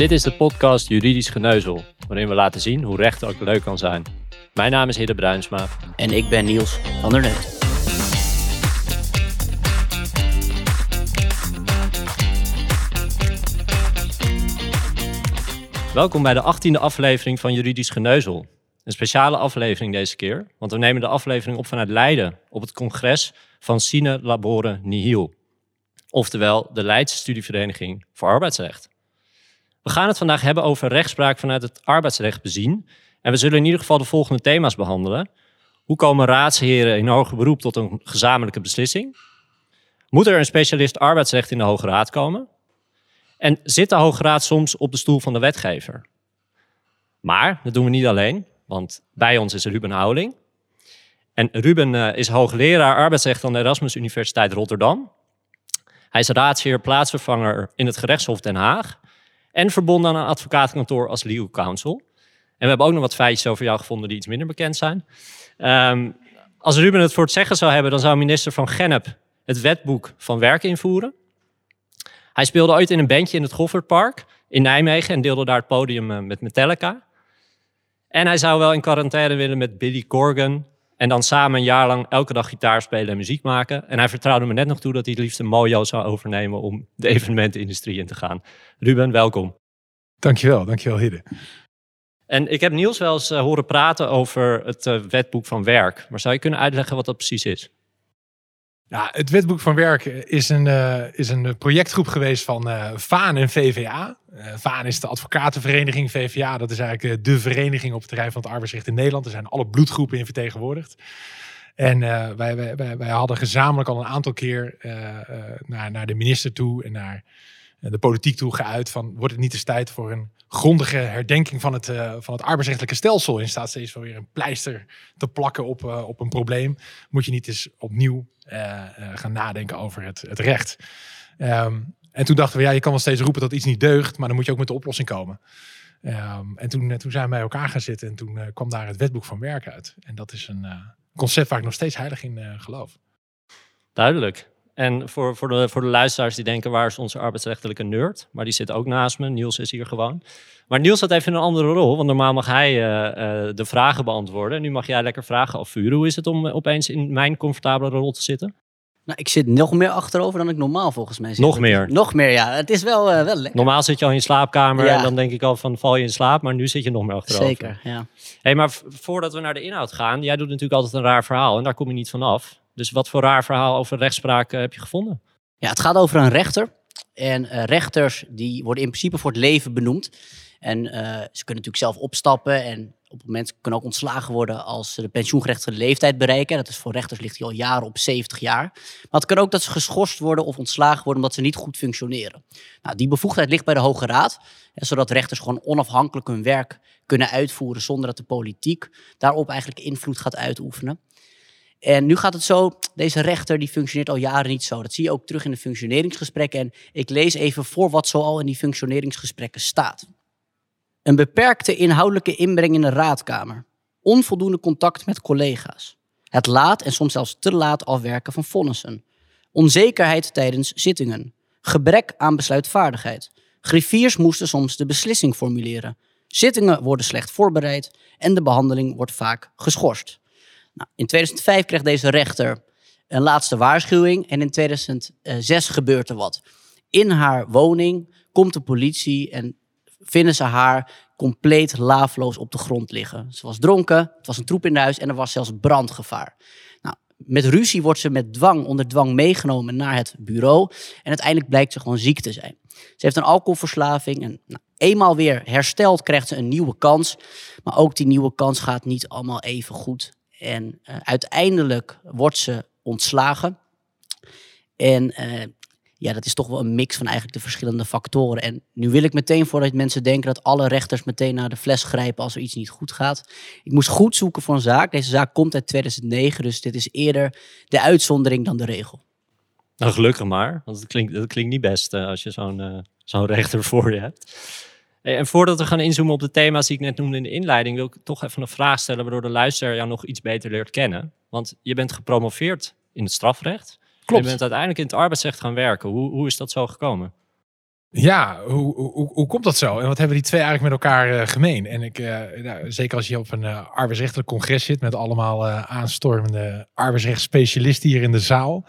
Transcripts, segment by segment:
Dit is de podcast Juridisch Geneuzel, waarin we laten zien hoe recht ook leuk kan zijn. Mijn naam is Hidde Bruinsma. En ik ben Niels van der Neut. Welkom bij de 18e aflevering van Juridisch Geneuzel. Een speciale aflevering deze keer, want we nemen de aflevering op vanuit Leiden op het congres van Sine Labore Nihil. Oftewel de Leidse Studievereniging voor Arbeidsrecht. We gaan het vandaag hebben over rechtspraak vanuit het arbeidsrecht bezien. En we zullen in ieder geval de volgende thema's behandelen. Hoe komen raadsheren in hoger beroep tot een gezamenlijke beslissing? Moet er een specialist arbeidsrecht in de Hoge Raad komen? En zit de Hoge Raad soms op de stoel van de wetgever? Maar dat doen we niet alleen, want bij ons is Ruben Houweling. En Ruben uh, is hoogleraar arbeidsrecht aan de Erasmus Universiteit Rotterdam. Hij is raadsheer plaatsvervanger in het gerechtshof Den Haag en verbonden aan een advocatenkantoor als legal counsel. En we hebben ook nog wat feitjes over jou gevonden die iets minder bekend zijn. Um, als Ruben het voor het zeggen zou hebben, dan zou minister van Gennep het wetboek van werk invoeren. Hij speelde ooit in een bandje in het Goffertpark in Nijmegen en deelde daar het podium eh, met Metallica. En hij zou wel in quarantaine willen met Billy Corgan. En dan samen een jaar lang elke dag gitaar spelen en muziek maken. En hij vertrouwde me net nog toe dat hij het liefst een mojo zou overnemen om de evenementenindustrie in te gaan. Ruben, welkom. Dankjewel, dankjewel Hidde. En ik heb Niels wel eens uh, horen praten over het uh, wetboek van werk. Maar zou je kunnen uitleggen wat dat precies is? Ja, het wetboek van werk is een, uh, is een projectgroep geweest van uh, VAAN en VVA. Uh, VAAN is de advocatenvereniging, VVA dat is eigenlijk de vereniging op het terrein van het arbeidsrecht in Nederland. Er zijn alle bloedgroepen in vertegenwoordigd. En wij, wij, wij, wij, hadden gezamenlijk al een aantal keer naar, naar de minister toe en naar de politiek toe geuit van wordt het niet eens tijd voor een grondige herdenking van het, uh, van het arbeidsrechtelijke stelsel. In staat steeds wel weer een pleister te plakken op, uh, op een probleem. Moet je niet eens opnieuw gaan nadenken over het, het recht. Um, en toen dachten we, ja, je kan wel steeds roepen dat iets niet deugt, maar dan moet je ook met de oplossing komen. Um, en toen, toen zijn we bij elkaar gaan zitten en toen kwam daar het wetboek van werk uit. En dat is een concept waar ik nog steeds heilig in geloof. Duidelijk. En voor, voor, de, voor de luisteraars die denken, waar is onze arbeidsrechtelijke nerd? Maar die zit ook naast me. Niels is hier gewoon. Maar Niels had even een andere rol, want normaal mag hij uh, uh, de vragen beantwoorden. En nu mag jij lekker vragen afvuren. Hoe is het om opeens in mijn comfortabele rol te zitten? Nou, ik zit nog meer achterover dan ik normaal volgens mij zit. Nog meer? Nog meer, ja. Het is wel, uh, wel lekker. Normaal zit je al in je slaapkamer ja. en dan denk ik al van val je in slaap. Maar nu zit je nog meer achterover. Zeker, ja. Hey, maar voordat we naar de inhoud gaan. Jij doet natuurlijk altijd een raar verhaal en daar kom je niet van af. Dus wat voor raar verhaal over rechtspraak heb je gevonden? Ja, het gaat over een rechter. En uh, rechters die worden in principe voor het leven benoemd. En uh, ze kunnen natuurlijk zelf opstappen en op het moment kunnen ook ontslagen worden als ze de pensioengerechtigde leeftijd bereiken. Dat is voor rechters ligt die al jaren op 70 jaar. Maar het kan ook dat ze geschorst worden of ontslagen worden omdat ze niet goed functioneren. Nou, die bevoegdheid ligt bij de Hoge Raad, zodat rechters gewoon onafhankelijk hun werk kunnen uitvoeren zonder dat de politiek daarop eigenlijk invloed gaat uitoefenen. En nu gaat het zo, deze rechter die functioneert al jaren niet zo. Dat zie je ook terug in de functioneringsgesprekken. En ik lees even voor wat zoal in die functioneringsgesprekken staat. Een beperkte inhoudelijke inbreng in de raadkamer. Onvoldoende contact met collega's. Het laat en soms zelfs te laat afwerken van vonnissen. Onzekerheid tijdens zittingen. Gebrek aan besluitvaardigheid. Griffiers moesten soms de beslissing formuleren. Zittingen worden slecht voorbereid en de behandeling wordt vaak geschorst. Nou, in 2005 kreeg deze rechter een laatste waarschuwing en in 2006 gebeurt er wat. In haar woning komt de politie en vinden ze haar compleet laafloos op de grond liggen. Ze was dronken, het was een troep in huis en er was zelfs brandgevaar. Nou, met ruzie wordt ze met dwang, onder dwang meegenomen naar het bureau. En uiteindelijk blijkt ze gewoon ziek te zijn. Ze heeft een alcoholverslaving en nou, eenmaal weer hersteld krijgt ze een nieuwe kans. Maar ook die nieuwe kans gaat niet allemaal even goed. En uh, uiteindelijk wordt ze ontslagen. En uh, ja, dat is toch wel een mix van eigenlijk de verschillende factoren. En nu wil ik meteen voordat mensen denken dat alle rechters meteen naar de fles grijpen als er iets niet goed gaat. Ik moest goed zoeken voor een zaak. Deze zaak komt uit 2009, dus dit is eerder de uitzondering dan de regel. Nou, gelukkig maar, want het klinkt, klinkt niet best uh, als je zo'n zo'n rechter voor je hebt. En voordat we gaan inzoomen op de thema's die ik net noemde in de inleiding, wil ik toch even een vraag stellen waardoor de luisteraar jou nog iets beter leert kennen. Want je bent gepromoveerd in het strafrecht. Klopt. Je bent uiteindelijk in het arbeidsrecht gaan werken. Hoe, hoe is dat zo gekomen? Ja, hoe, hoe, hoe komt dat zo? En wat hebben die twee eigenlijk met elkaar uh, gemeen? En ik, uh, nou, zeker als je op een uh, arbeidsrechtelijk congres zit met allemaal aanstormende arbeidsrechtsspecialisten hier in de zaal.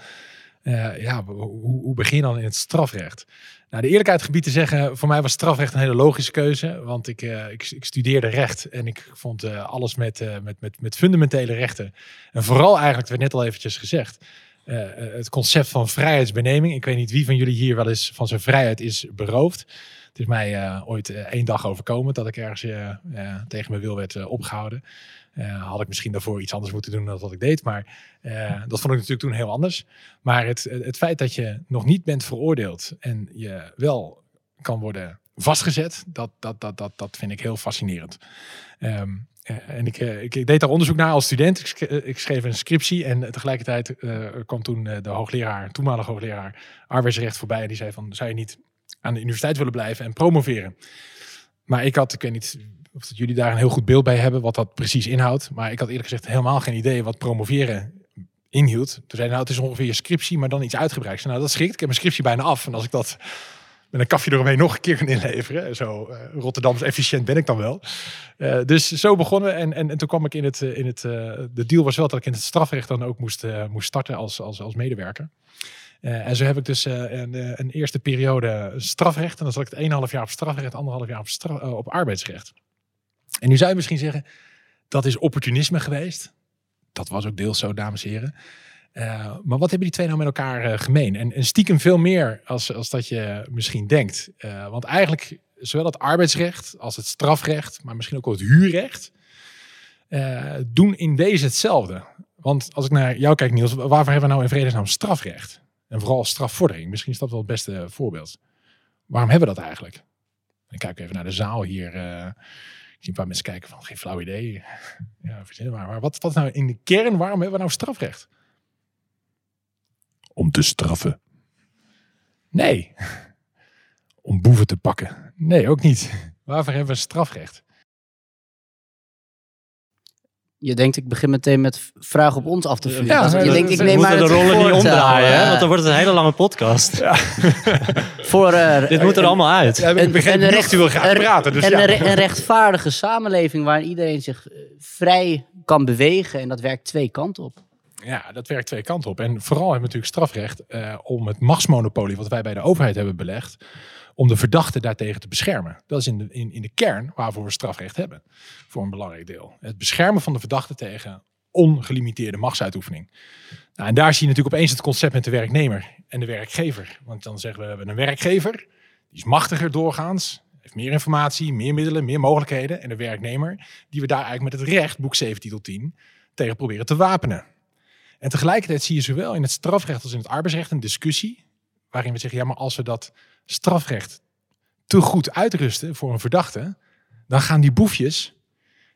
ja, hoe, hoe begin je dan in het strafrecht? Nou, de eerlijkheid gebied te zeggen, voor mij was strafrecht een hele logische keuze. Want ik, ik, ik, studeerde recht en ik vond alles met, met, met, met fundamentele rechten. En vooral eigenlijk, het werd net al eventjes gezegd, het concept van vrijheidsbeneming. Ik weet niet wie van jullie hier wel eens van zijn vrijheid is beroofd. Het is mij ooit één dag overkomen dat ik ergens tegen mijn wil werd opgehouden. Had ik misschien daarvoor iets anders moeten doen dan wat ik deed. Maar dat vond ik natuurlijk toen heel anders. Maar het, het feit dat je nog niet bent veroordeeld en je wel kan worden vastgezet, dat, dat, dat, dat, dat vind ik heel fascinerend. Um, en ik, eh, ik, deed daar onderzoek naar als student. Ik, eh, ik schreef een scriptie en tegelijkertijd uh, kwam toen de hoogleraar, toenmalige hoogleraar arbeidsrecht voorbij. En die zei van, zou je niet aan de universiteit willen blijven en promoveren? Maar ik had, ik weet niet of dat jullie daar een heel goed beeld bij hebben, wat dat precies inhoudt. Maar ik had eerlijk gezegd helemaal geen idee wat promoveren inhield. Toen zei nou, het is ongeveer je scriptie, maar dan iets uitgebreid. Nou, dat schikt. Ik heb mijn scriptie bijna af. En als ik dat met een kafje eromheen nog een keer gaan inleveren. Zo uh, Rotterdams efficiënt ben ik dan wel. Uh, dus zo begonnen en, en, en toen kwam ik in het, eh, in het de deal was wel dat ik in het strafrecht dan ook moest, moest starten als, als, als medewerker. en zo heb ik dus een, een, eerste periode strafrecht en dan zat ik het 1,5 jaar op strafrecht, anderhalf jaar op, op arbeidsrecht. En nu zou je misschien zeggen, dat is opportunisme geweest. Dat was ook deels zo, dames en heren. Uh, maar wat hebben die twee nou met elkaar uh, gemeen? En, en, stiekem veel meer als, als dat je misschien denkt. Uh, want eigenlijk, zowel het arbeidsrecht als het strafrecht, maar misschien ook het huurrecht, doen in deze hetzelfde. Want als ik naar jou kijk, Niels, waarvoor hebben we nou in vredesnaam strafrecht? En vooral strafvordering. Misschien is dat wel het beste voorbeeld. Waarom hebben we dat eigenlijk? Ik kijk even naar de zaal hier. Een paar mensen kijken van geen flauw idee. ja, maar, maar wat, wat nou in de kern, waarom hebben we nou strafrecht? om te straffen. Nee. Om boeven te pakken. Nee, ook niet. Waarvoor hebben we strafrecht? Je denkt, ik begin meteen met vragen op ons af te vuren. Ja, je denkt, ik neem maar de rollen niet omdraaien, hè? want dan wordt het een hele lange podcast. Ja. Voor, uh, Dit moet er allemaal uit. Ja, ik begrijp een, recht, wil graag praten. Dus en ja. een, rechtvaardige samenleving waarin iedereen zich eh, vrij kan bewegen. En dat werkt twee kanten op. Ja, dat werkt twee kanten op. En vooral hebben we natuurlijk strafrecht uh, om het machtsmonopolie wat wij bij de overheid hebben belegd, om de verdachte daartegen te beschermen. Dat is in de, in, in de kern waarvoor we strafrecht hebben, voor een belangrijk deel. Het beschermen van de verdachte tegen ongelimiteerde machtsuitoefening. Nou, en daar zie je natuurlijk opeens het concept met de werknemer en de werkgever. Want dan zeggen we, we hebben een werkgever, die is machtiger doorgaans, heeft meer informatie, meer middelen, meer mogelijkheden. En de werknemer, die we daar eigenlijk met het recht, boek 7, titel 10, tegen proberen te wapenen. En tegelijkertijd zie je zowel in het strafrecht als in het arbeidsrecht een discussie. Waarin we zeggen, ja, maar als we dat strafrecht te goed uitrusten voor een verdachte, dan gaan die boefjes,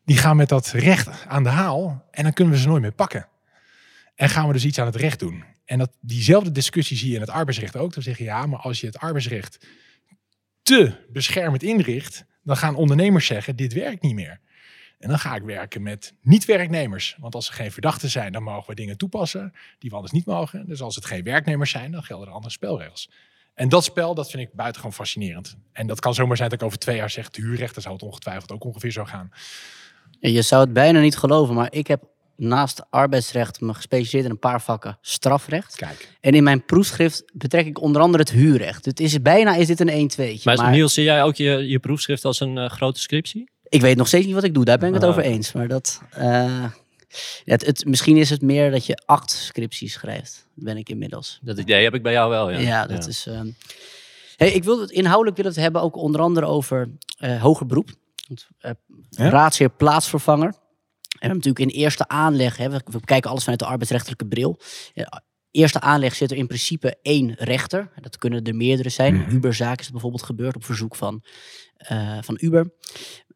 die gaan met dat recht aan de haal en dan kunnen we ze nooit meer pakken. En gaan we dus iets aan het recht doen. En dat, diezelfde discussie zie je in het arbeidsrecht ook. Dan zeg je, ja, maar als je het arbeidsrecht te beschermend inricht, dan gaan ondernemers zeggen, dit werkt niet meer. En dan ga ik werken met niet-werknemers. Want als ze geen verdachten zijn, dan mogen we dingen toepassen die we anders niet mogen. Dus als het geen werknemers zijn, dan gelden er andere spelregels. En dat spel, dat vind ik buitengewoon fascinerend. En dat kan zomaar zijn dat ik over twee jaar zeg, de huurrechten zou het ongetwijfeld ook ongeveer zo gaan. Je zou het bijna niet geloven, maar ik heb naast arbeidsrecht me gespecialiseerd in een paar vakken strafrecht. Kijk. En in mijn proefschrift betrek ik onder andere het huurrecht. Het is bijna is dit een 1-2'tje. Maar, maar Niels, zie jij ook je, je proefschrift als een uh, grote scriptie? Ik weet nog steeds niet wat ik doe, daar ben ik het ah. over eens. Maar dat, uh, het, het, misschien is het meer dat je acht scripties schrijft, ben ik inmiddels. Dat idee heb ik bij jou wel, ja. Ja, dat is... Uh, hey, ik wil het inhoudelijk willen het hebben ook onder andere over uh, hoger beroep. Uh, ja? Raadsheer plaatsvervanger. En we natuurlijk in eerste aanleg, hè, we, we, kijken alles vanuit de arbeidsrechtelijke bril. eerste aanleg zit er in principe één rechter. Dat kunnen er meerdere zijn. Mm Uberzaak is bijvoorbeeld gebeurd op verzoek van, uh, van Uber.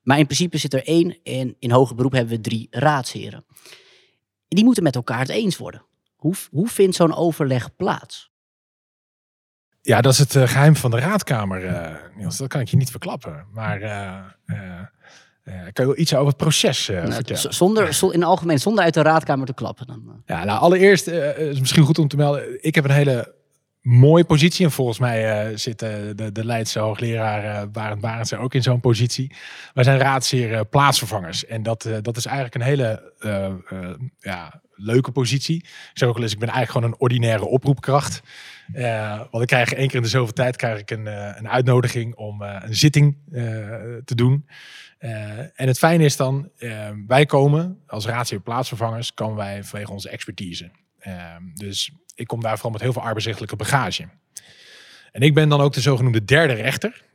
Maar in principe zit er één en in hoger beroep hebben we drie raadsheren. Die moeten met elkaar het eens worden. Hoe, hoe vindt zo'n overleg plaats? Ja, dat is het uh, geheim van de raadkamer, uh, Niels. Dat kan ik je niet verklappen. Maar uh, kan je wel iets over het proces nou, vertellen? Zonder, in het algemeen, zonder uit de raadkamer te klappen. Dan, Ja, nou allereerst is het misschien goed om te melden. Ik heb een hele mooie positie. En volgens mij uh, zit de, de Leidse hoogleraar uh, Barend Barendse ook in zo'n positie. Wij zijn raadsheer plaatsvervangers. En dat, dat is eigenlijk een hele ja, leuke positie. Ik zeg ik ben eigenlijk gewoon een ordinaire oproepkracht. want ik krijg één keer in de zoveel tijd krijg ik een, een uitnodiging om een zitting te doen. en het fijne is dan, wij komen als raadsheer plaatsvervangers, komen wij vanwege onze expertise. Dus ik kom daar vooral met heel veel arbeidsrechtelijke bagage. En ik ben dan ook de zogenoemde derde rechter.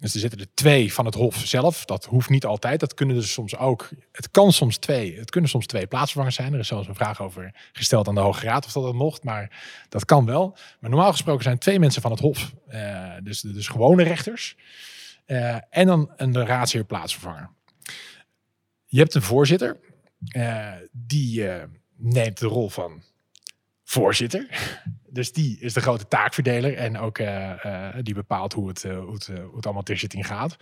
Dus er zitten er twee van het Hof zelf. Dat hoeft niet altijd. Dat kunnen dus soms ook. Het kan soms twee. Het kunnen soms twee plaatsvervangers zijn. Er is zelfs een vraag over gesteld aan de Hoge Raad of dat dat mocht. Maar dat kan wel. Maar normaal gesproken zijn twee mensen van het Hof. Uh, dus, dus gewone rechters. Uh, en dan een raadsheer plaatsvervanger. Je hebt een voorzitter. Uh, die neemt de rol van voorzitter. Dus die is de grote taakverdeler en ook uh, uh, die bepaalt hoe het, uh, hoe, het, hoe het allemaal ter gaat.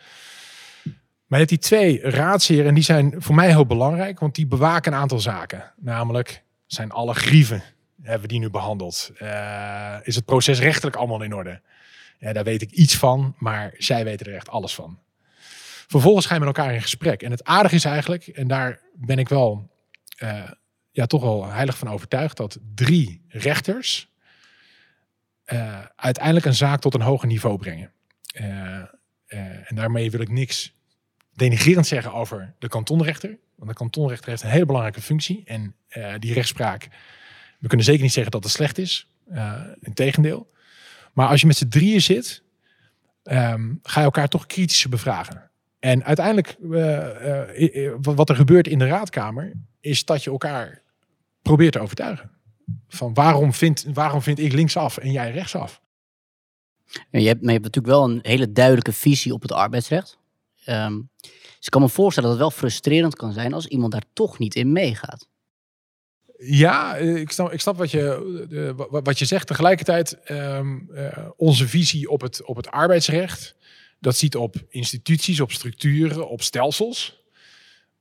Maar je hebt die twee raadsheren en die zijn voor mij heel belangrijk, want die bewaken een aantal zaken. Namelijk zijn alle grieven, hebben we die nu behandeld? is het proces rechtelijk allemaal in orde? Daar weet ik iets van, maar zij weten er echt alles van. Vervolgens gaan we met elkaar in gesprek. En het aardige is eigenlijk, en daar ben ik wel ja, toch wel heilig van overtuigd dat drie rechters uh, uiteindelijk een zaak tot een hoger niveau brengen. Uh, uh, en daarmee wil ik niks denigerend zeggen over de kantonrechter. Want de kantonrechter heeft een hele belangrijke functie. En die rechtspraak, we kunnen zeker niet zeggen dat het slecht is. Integendeel. Maar als je met z'n drieën zit, um, ga je elkaar toch kritische bevragen. En uiteindelijk, wat er gebeurt in de raadkamer, is dat je elkaar probeer te overtuigen. Van waarom vind, waarom vind ik linksaf en jij rechtsaf? Je, hebt, maar je hebt natuurlijk wel een hele duidelijke visie op het arbeidsrecht. Um, dus ik kan me voorstellen dat het wel frustrerend kan zijn als iemand daar toch niet in meegaat. Ja, eh, ik snap, ik snap wat, je, wat je zegt. Tegelijkertijd, um, uh, onze visie op het, op het arbeidsrecht, dat ziet op instituties, op structuren, op stelsels.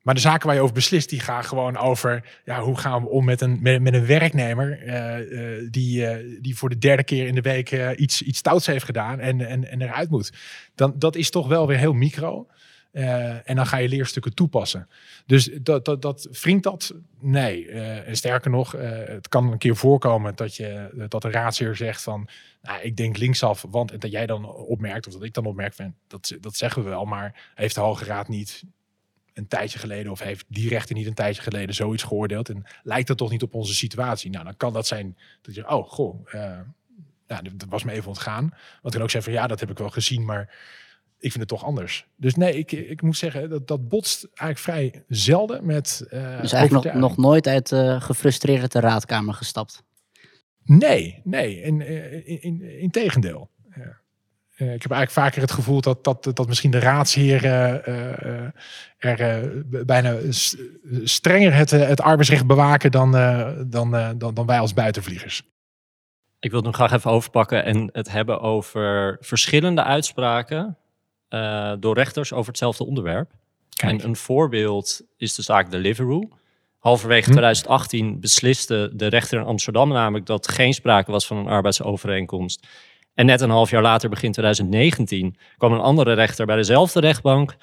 Maar de zaken waar je over beslist, die gaan gewoon over ja, hoe gaan we om met een, met, een werknemer uh, uh, die, uh, die voor de derde keer in de week iets, iets stouts heeft gedaan en, en, en eruit moet. Dan, dat is toch wel weer heel micro. en dan ga je leerstukken toepassen. Dus dat, dat, dat wringt dat? Nee. en sterker nog, het kan een keer voorkomen dat, je, dat de raadsheer zegt van nou, ik denk linksaf, want dat jij dan opmerkt, of dat ik dan opmerk, van, dat, dat zeggen we wel, maar heeft de Hoge Raad niet een tijdje geleden of heeft die rechter niet een tijdje geleden zoiets geoordeeld en lijkt dat toch niet op onze situatie? Nou, dan kan dat zijn dat je, oh, goh, uh, nou, dat was me even ontgaan. Want kan ook zeggen van ja, dat heb ik wel gezien, maar ik vind het toch anders. Dus nee, ik, ik moet zeggen, dat, dat botst eigenlijk vrij zelden met. Uh, dus eigenlijk nog, nog nooit uit uh, gefrustreerde raadkamer gestapt? Nee, nee, in, in, in, in tegendeel. Uh, ik heb eigenlijk vaker het gevoel dat, dat, dat misschien de raadsheren uh, uh, er bijna strenger het, het arbeidsrecht bewaken dan, dan, dan, dan wij als buitenvliegers. Ik wil het nog graag even overpakken en het hebben over verschillende uitspraken door rechters over hetzelfde onderwerp. Kijk. En een voorbeeld is de zaak Deliveroo. Halverwege hm. 2018 besliste de rechter in Amsterdam namelijk dat geen sprake was van een arbeidsovereenkomst en net een half jaar later, begin 2019, kwam een andere rechter bij dezelfde rechtbank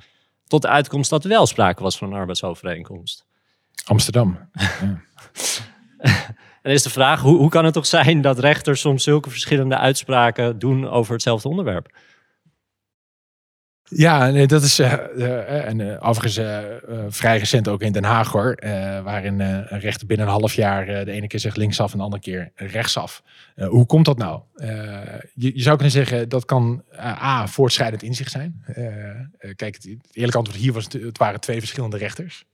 tot de uitkomst dat er wel sprake was van een arbeidsovereenkomst. Amsterdam. Ja. en is de vraag, hoe, hoe kan het toch zijn dat rechters soms zulke verschillende uitspraken doen over hetzelfde onderwerp? Ja, nee, dat is uh, uh, en uh, vrij recent ook in Den Haag hoor, waarin een rechter binnen een half jaar de ene keer zegt linksaf en de andere keer rechtsaf. hoe komt dat nou? Je, je, zou kunnen zeggen dat kan a voortschrijdend inzicht zijn. kijk, het, het, eerlijke antwoord hier was het, het waren twee verschillende rechters.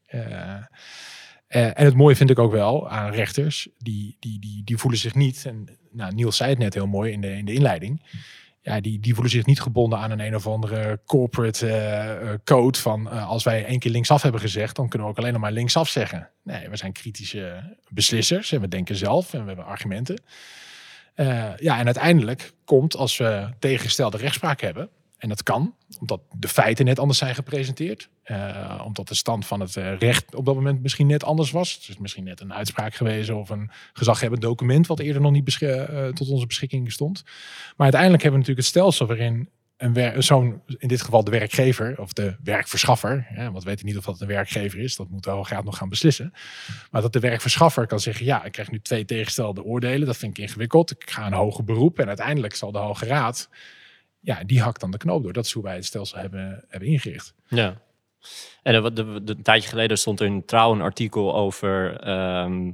en het mooie vind ik ook wel aan rechters, die, die, die, die voelen zich niet, en nou, Niels zei het net heel mooi in de, in de inleiding ja, die, die voelen zich niet gebonden aan een een of andere corporate uh, code van uh, als wij één keer linksaf hebben gezegd, dan kunnen we ook alleen nog maar linksaf zeggen. Nee, we zijn kritische beslissers en we denken zelf en we hebben argumenten. Ja, en uiteindelijk komt als we tegengestelde rechtspraak hebben, En dat kan, omdat de feiten net anders zijn gepresenteerd. Uh, omdat de stand van het uh, recht op dat moment misschien net anders was. Is misschien net een uitspraak geweest of een gezaghebbend document wat eerder nog niet uh, tot onze beschikking stond. Maar uiteindelijk hebben we natuurlijk het stelsel waarin een zo'n, in dit geval de werkgever of de werkverschaffer, hè, want we weten niet of dat een werkgever is, dat moet de Hoge nog gaan beslissen. Maar dat de werkverschaffer kan zeggen, ja, ik krijg nu twee tegenstelde oordelen, dat vind ik ingewikkeld, ik ga een hoger beroep en uiteindelijk zal de Hoge Raad, ja, die hakt dan de knoop door. Dat is hoe wij het stelsel hebben, hebben ingericht. Ja. En een tijdje geleden stond er in Trouw een artikel over ehm,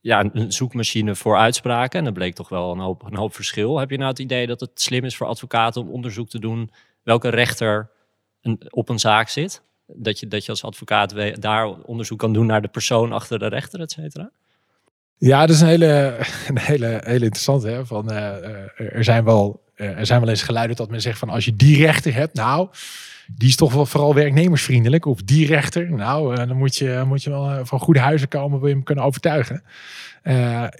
ja, een zoekmachine voor uitspraken. En dat bleek toch wel een hoop, een hoop verschil. Heb je nou het idee dat het slim is voor advocaten om onderzoek te doen welke rechter een, op een zaak zit? Dat je, dat je als advocaat daar onderzoek kan doen naar de persoon achter de rechter, et cetera? Ja, dat is een hele, een hele, hele interessante. Hè? Van, uh, er, zijn wel, er zijn wel eens geluiden dat men zegt van als je die rechter hebt, nou, die is toch wel vooral werknemersvriendelijk. Of die rechter, nou, dan moet je, moet je wel van goede huizen komen, wil je hem kunnen overtuigen.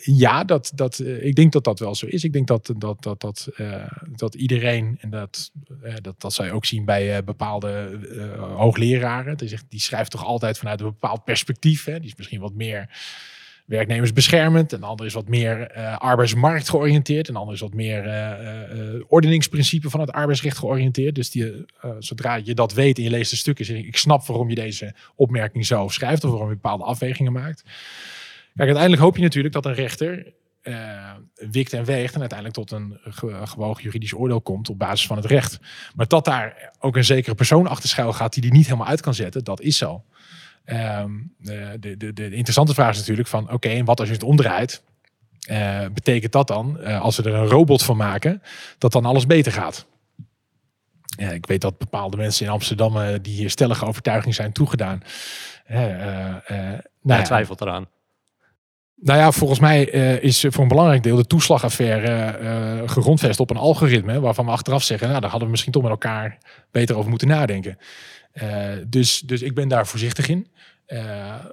ja, dat, dat, ik denk dat dat wel zo is. Ik denk dat, dat, dat, dat, dat iedereen, en dat, dat, dat zou ook zien bij bepaalde hoogleraren, die, zegt, die schrijft toch altijd vanuit een bepaald perspectief. Hè? Die is misschien wat meer werknemersbeschermend. En de ander is wat meer uh, arbeidsmarkt georiënteerd. En de ander is wat meer uh, ordeningsprincipe van het arbeidsrecht georiënteerd. Dus die, zodra je dat weet en je leest de stukken, zeg ik, ik snap waarom je deze opmerking zo schrijft of waarom je bepaalde afwegingen maakt. Kijk, uiteindelijk hoop je natuurlijk dat een rechter wikt en weegt en uiteindelijk tot een gewogen juridisch oordeel komt op basis van het recht. Maar dat daar ook een zekere persoon achter schuil gaat die die niet helemaal uit kan zetten, dat is zo. Um, de, de, de, interessante vraag is natuurlijk van oké, en wat als je het omdraait? Uh, betekent dat dan, uh, als we er een robot van maken, dat dan alles beter gaat? Ja, ik weet dat bepaalde mensen in Amsterdam uh, die hier stellige overtuiging zijn toegedaan. nou, twijfelt eraan. Nou ja, volgens mij is voor een belangrijk deel de toeslagaffaire gegrondvest op een algoritme waarvan we achteraf zeggen, nou, daar hadden we misschien toch met elkaar beter over moeten nadenken. Uh, dus, dus ik ben daar voorzichtig in. Uh,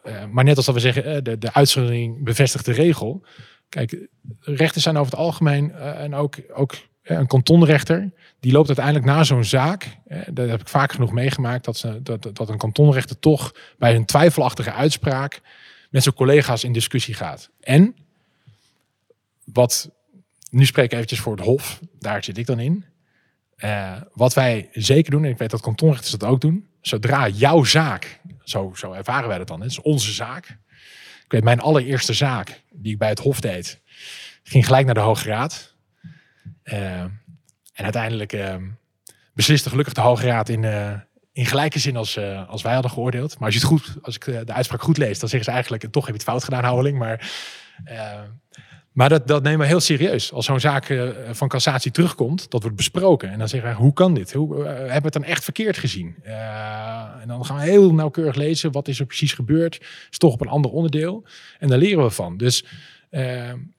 uh, maar net als dat we zeggen, de, de uitzondering bevestigt de regel. Kijk, rechters zijn over het algemeen en ook, ook een kantonrechter, die loopt uiteindelijk na zo'n zaak. dat heb ik vaak genoeg meegemaakt, dat, ze, dat, dat een kantonrechter toch bij een twijfelachtige uitspraak met zijn collega's in discussie gaat. En wat, nu spreek ik eventjes voor het Hof, daar zit ik dan in. wat wij zeker doen, en ik weet dat kantonrechters dat ook doen, zodra jouw zaak, zo, zo ervaren wij dat dan, het is onze zaak. Ik weet, mijn allereerste zaak die ik bij het Hof deed, ging gelijk naar de Hoge Raad. Uh, en uiteindelijk uh, besliste gelukkig de Hoge Raad in, uh, in gelijke zin als, als wij hadden geoordeeld. Maar als je het goed, als ik de uitspraak goed lees, dan zeggen ze eigenlijk, toch heb je het fout gedaan, Houweling. Maar maar dat, dat nemen we heel serieus. Als zo'n zaak van cassatie terugkomt, dat wordt besproken. En dan zeggen we, hoe kan dit? Hoe, hebben we het dan echt verkeerd gezien? En dan gaan we heel nauwkeurig lezen, wat is er precies gebeurd? Is toch op een ander onderdeel? En daar leren we van. Dus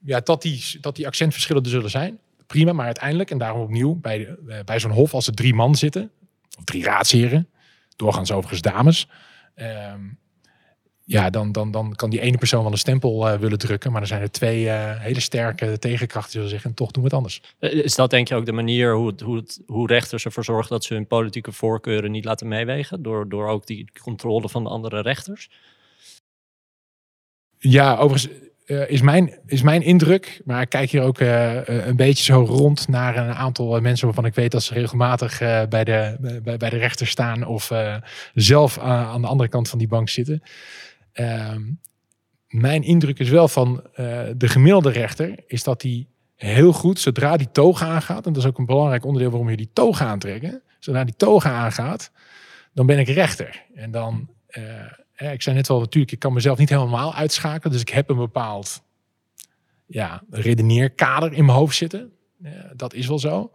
ja, dat die, dat die accentverschillen er zullen zijn, prima. Maar uiteindelijk, en daarom opnieuw, bij, bij zo'n hof, als er drie man zitten, of drie raadsheren, doorgaans overigens dames... Ehm, ja, dan, dan, dan kan die ene persoon wel een stempel uh, willen drukken. Maar er zijn er twee uh, hele sterke tegenkrachten, zullen zeggen. En toch doen we het anders. Eh, is dat denk je ook de manier hoe, het, hoe, het, hoe rechters ervoor zorgen dat ze hun politieke voorkeuren niet laten meewegen? Door, door ook die controle van de andere rechters? Ja, overigens uh, is, mijn, is mijn indruk. Maar ik kijk hier ook uh, een beetje zo rond naar een aantal mensen waarvan ik weet dat ze regelmatig bij, de, bij, bij de rechter staan. Of zelf aan de andere kant van die bank zitten. Ehm, mijn indruk is wel van de gemiddelde rechter, is dat die heel goed, zodra die toga aangaat, en dat is ook een belangrijk onderdeel waarom je die toga aantrekken, zodra die toga aangaat, dan ben ik rechter. En dan, ik zei net wel natuurlijk, ik kan mezelf niet helemaal uitschakelen, dus ik heb een bepaald ja, redeneerkader in mijn hoofd zitten. dat is wel zo.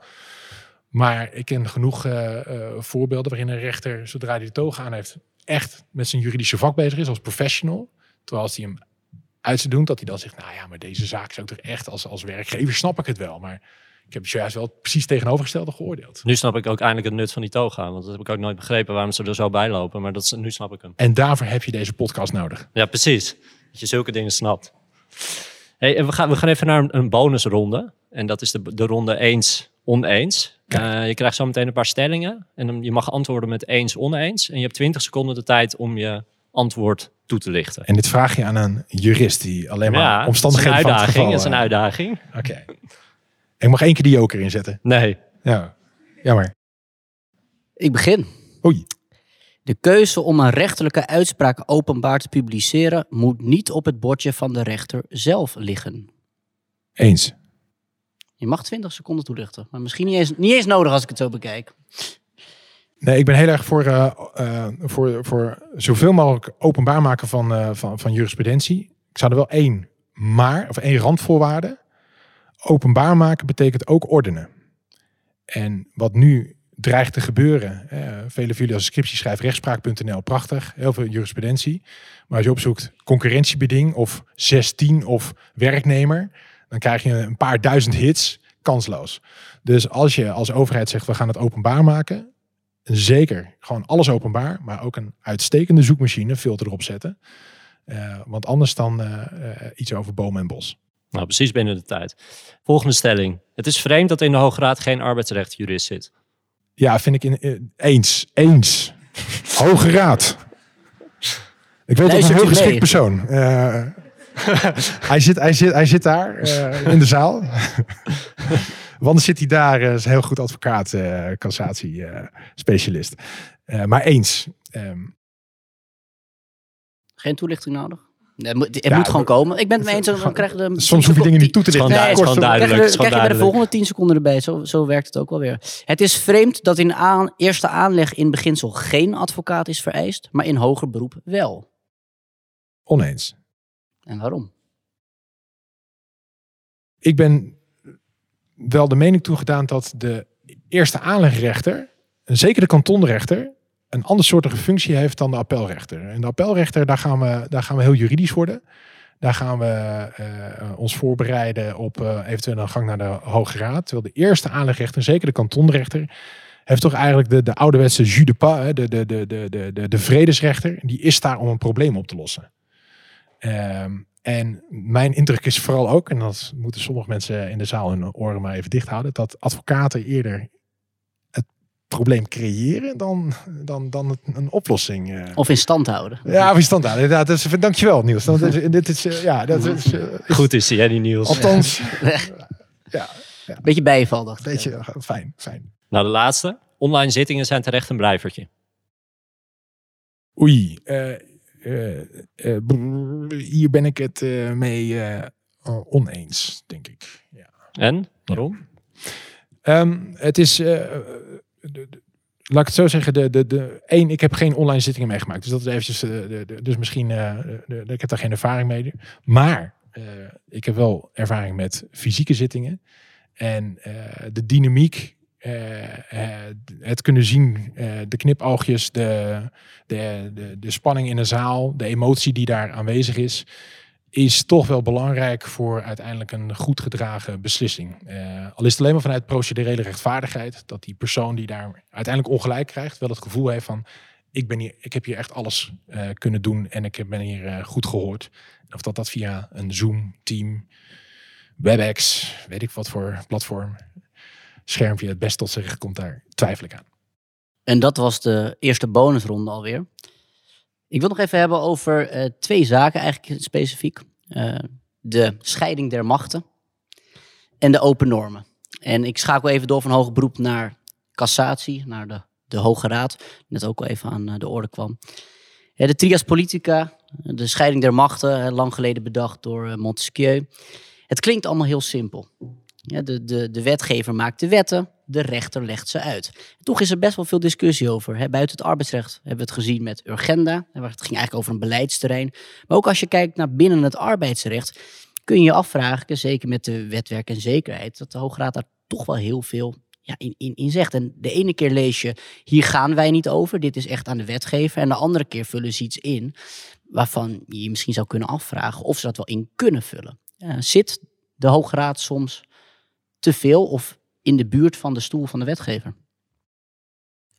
Maar ik ken genoeg uh, voorbeelden waarin een rechter, zodra hij de toga aan heeft, echt met zijn juridische vak bezig is als professional. Terwijl als hij hem uit zou doen, dat hij dan zegt, nou ja, maar deze zaak zou toch echt als, als werkgever snap ik het wel. Maar ik heb juist wel precies tegenovergestelde geoordeeld. Nu snap ik ook eindelijk het nut van die toga. Want dat heb ik ook nooit begrepen waarom ze er zo bij lopen. Maar dat is, nu snap ik hem. En daarvoor heb je deze podcast nodig. Ja, precies. Dat je zulke dingen snapt. Hey, en we, gaan, we gaan even naar een bonusronde. En dat is de, de ronde eens oneens. Uh, je krijgt zo meteen een paar stellingen en dan, je mag antwoorden met eens, oneens. En je hebt 20 seconden de tijd om je antwoord toe te lichten. En dit vraag je aan een jurist die alleen maar ja, omstandigheden het van het Het is een uitdaging. Oké. Ik mag één keer die joker inzetten. Nee. Ja, jammer. Ik begin. Oei. De keuze om een rechterlijke uitspraak openbaar te publiceren moet niet op het bordje van de rechter zelf liggen. Eens. Je mag 20 seconden toelichten, maar misschien niet eens, niet eens nodig als ik het zo bekijk. Nee, ik ben heel erg voor, eh, eh, voor, voor zoveel mogelijk openbaar maken van, eh, van, van jurisprudentie. Ik zou er wel één maar, of één randvoorwaarde. Openbaar maken betekent ook ordenen. En wat nu dreigt te gebeuren. Eh, vele van jullie als scriptie schrijven rechtspraak.nl, prachtig, heel veel jurisprudentie. Maar als je opzoekt concurrentiebeding of 16 of werknemer, dan krijg je een paar duizend hits, kansloos. Dus als je als overheid zegt we gaan het openbaar maken, zeker gewoon alles openbaar, maar ook een uitstekende zoekmachine filter erop zetten. Uh, want anders dan uh, uh, iets over bomen en bos. Nou, precies binnen de tijd. Volgende stelling. Het is vreemd dat in de Hoge Raad geen arbeidsrechtjurist zit. Ja, vind ik in, in, eens. Eens. Hoge Raad. Ik weet dat een heel geschikt persoon. Uh, hij, zit, hij, zit, hij zit daar uh, in de zaal. Want zit hij daar, uh, is een heel goed advocaat, cassatie specialist. maar eens. Um, Geen toelichting nodig? Het moet, het ja, moet gewoon komen. Ik ben het mee eens. Dan krijg je de, soms hoef je dingen niet toe te lichten. Nee, het is gewoon duidelijk. Krijg je, krijg je bij de volgende 10 seconden erbij. Zo, zo werkt het ook wel weer. Het is vreemd dat in aan, eerste aanleg in beginsel geen advocaat is vereist, maar in hoger beroep wel. Oneens. En waarom? Ik ben wel de mening toegedaan dat de eerste aanlegrechter, en zeker de kantonrechter, een andersoortige functie heeft dan de appelrechter. En de appelrechter, daar gaan we, daar gaan we heel juridisch worden. Daar gaan we uh, ons voorbereiden op uh, eventueel een gang naar de Hoge Raad. Terwijl de eerste aanlegrechter, zeker de kantonrechter, heeft toch eigenlijk de, de ouderwetse jus de pas, de, de, de, de, de, de vredesrechter. Die is daar om een probleem op te lossen. Uh, en mijn indruk is vooral ook, en dat moeten sommige mensen in de zaal hun oren maar even dicht houden, dat advocaten eerder probleem creëren dan, dan, dan een oplossing. Uh. Of in stand houden. Ja, of in stand houden. Dat is, dankjewel Niels. Dat is, dit is, uh, ja, dat is, uh, Goed is hij, die Niels. Althans. ja, ja. Beetje bijval, dacht Beetje fijn, fijn. Nou, de laatste. Online zittingen zijn terecht een blijvertje. Oei. hier ben ik het mee oneens, denk ik. Ja. En? Waarom? Um, het is laat ik het zo zeggen, de, de, de, één, ik heb geen online zittingen meegemaakt. Dus dat is eventjes, uh, de, de, dus misschien, de, ik heb daar geen ervaring mee. Maar uh, ik heb wel ervaring met fysieke zittingen. En de dynamiek, het kunnen zien, de knipoogjes, de, de, de, de spanning in de zaal, de emotie die daar aanwezig is is toch wel belangrijk voor uiteindelijk een goed gedragen beslissing. Uh, al is het alleen maar vanuit procedurele rechtvaardigheid dat die persoon die daar uiteindelijk ongelijk krijgt, wel het gevoel heeft van ik, ben hier, ik heb hier echt alles uh, kunnen doen en ik ben hier uh, goed gehoord. Of dat dat via een Zoom, Team, WebEx, weet ik wat voor platform, schermpje het best tot recht komt, daar twijfel ik aan. En dat was de eerste bonusronde alweer. Ik wil nog even hebben over uh, twee zaken eigenlijk specifiek. Uh, de scheiding der machten en de open normen. En ik schakel even door van hoger beroep naar cassatie, naar de, de Hoge Raad. Net ook al even aan uh, de orde kwam. De trias politica, de scheiding der machten, lang geleden bedacht door Montesquieu. Het klinkt allemaal heel simpel. De, de, de wetgever maakt de wetten, de rechter legt ze uit. toch is er best wel veel discussie over. Hè. Buiten het arbeidsrecht hebben we het gezien met Urgenda. Het ging eigenlijk over een beleidsterrein. Maar ook als je kijkt naar binnen het arbeidsrecht, kun je je afvragen, zeker met de wetwerk en zekerheid, dat de Hoge Raad daar toch wel heel veel ja, in, in, in zegt. En de ene keer lees je, hier gaan wij niet over, dit is echt aan de wetgever. En de andere keer vullen ze iets in waarvan je je misschien zou kunnen afvragen of ze dat wel in kunnen vullen. zit de Hoge Raad soms te veel of in de buurt van de stoel van de wetgever?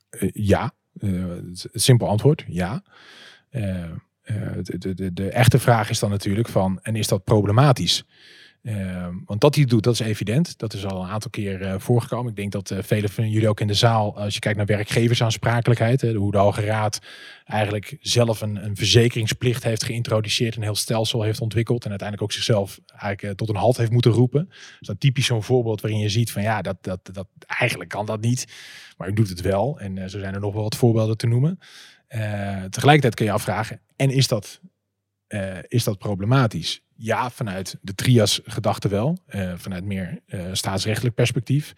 Uh, ja, uh, simpel antwoord, ja. Uh, de, de, de, echte vraag is dan natuurlijk van, en is dat problematisch? Ehm, want dat hij doet, dat is evident. Dat is al een aantal keer uh, voorgekomen. Ik denk dat uh, velen van jullie ook in de zaal, als je kijkt naar werkgeversaansprakelijkheid, hè, hoe de Hoge Raad eigenlijk zelf een, een, verzekeringsplicht heeft geïntroduceerd, een heel stelsel heeft ontwikkeld en uiteindelijk ook zichzelf eigenlijk uh, tot een halt heeft moeten roepen. Dus dat typisch zo'n voorbeeld waarin je ziet van ja, dat, dat, dat eigenlijk kan dat niet, maar u doet het wel. En zo zijn er nog wel wat voorbeelden te noemen. tegelijkertijd kun je afvragen, en is dat, is dat problematisch? ja, vanuit de trias-gedachte wel. Uh, vanuit meer uh, staatsrechtelijk perspectief.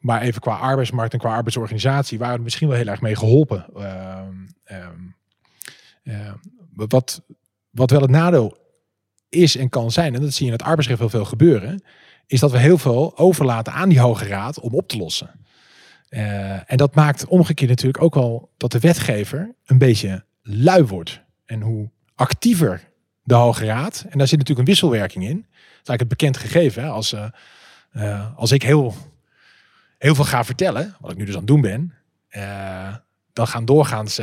Maar even qua arbeidsmarkt en qua arbeidsorganisatie waren we misschien wel heel erg mee geholpen. Ehm, ehm, wat, wat wel het nadeel is en kan zijn, en dat zie je in het arbeidsrecht wel veel gebeuren, is dat we heel veel overlaten aan die Hoge Raad om op te lossen. en dat maakt omgekeerd natuurlijk ook wel dat de wetgever een beetje lui wordt. En hoe actiever de Hoge Raad. En daar zit natuurlijk een wisselwerking in. Dat is eigenlijk het bekend gegeven. Hè? Als, uh, uh, als ik heel, heel veel ga vertellen, wat ik nu dus aan het doen ben, uh, dan gaan doorgaans